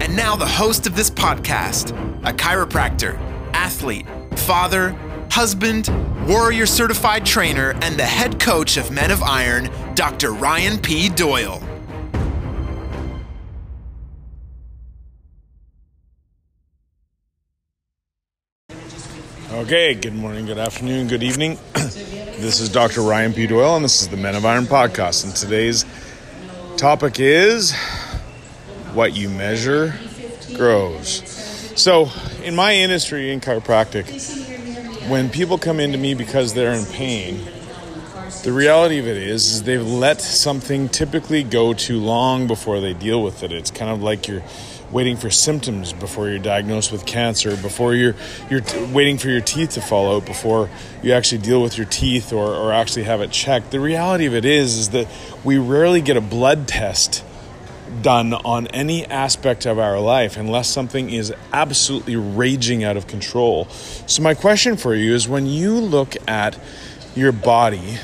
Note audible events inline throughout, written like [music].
And now, the host of this podcast, a chiropractor, athlete, father, husband, warrior certified trainer, and the head coach of Men of Iron, Dr. Ryan P. Doyle. Okay, good morning, good afternoon, good evening. [clears throat] this is Dr. Ryan P. Doyle, and this is the Men of Iron podcast. And today's topic is what you measure grows. So, in my industry in chiropractic, when people come into me because they're in pain, the reality of it is, is they've let something typically go too long before they deal with it. It's kind of like you're waiting for symptoms before you're diagnosed with cancer, before you're you're t- waiting for your teeth to fall out before you actually deal with your teeth or, or actually have it checked. The reality of it is is that we rarely get a blood test done on any aspect of our life unless something is absolutely raging out of control. So my question for you is when you look at your body,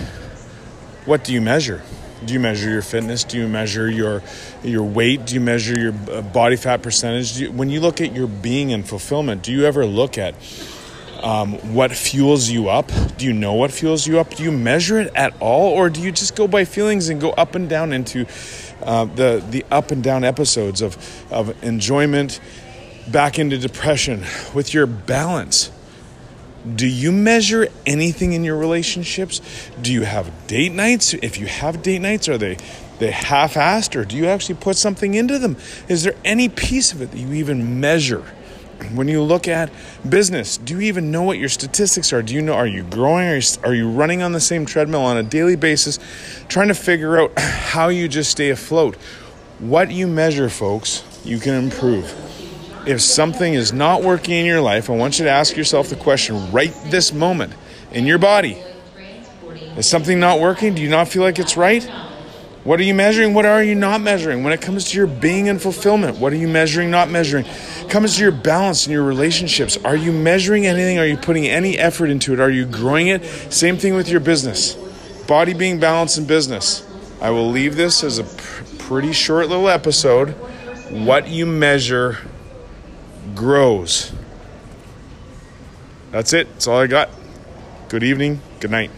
what do you measure? Do you measure your fitness? Do you measure your your weight? Do you measure your uh, body fat percentage? You, when you look at your being and fulfillment, do you ever look at um, what fuels you up? Do you know what fuels you up? Do you measure it at all, or do you just go by feelings and go up and down into uh, the the up and down episodes of of enjoyment, back into depression with your balance? Do you measure anything in your relationships? Do you have date nights? If you have date nights, are they they half-assed or do you actually put something into them? Is there any piece of it that you even measure? When you look at business, do you even know what your statistics are? Do you know are you growing? Are you, are you running on the same treadmill on a daily basis, trying to figure out [clears throat] how you just stay afloat? What you measure, folks, you can improve if something is not working in your life, I want you to ask yourself the question right this moment in your body Is something not working? Do you not feel like it's right? What are you measuring? What are you not measuring? When it comes to your being and fulfillment, what are you measuring, not measuring? It comes to your balance in your relationships. Are you measuring anything? Are you putting any effort into it? Are you growing it? Same thing with your business. Body being balanced in business. I will leave this as a pr- pretty short little episode. What you measure grows. That's it. That's all I got. Good evening. Good night.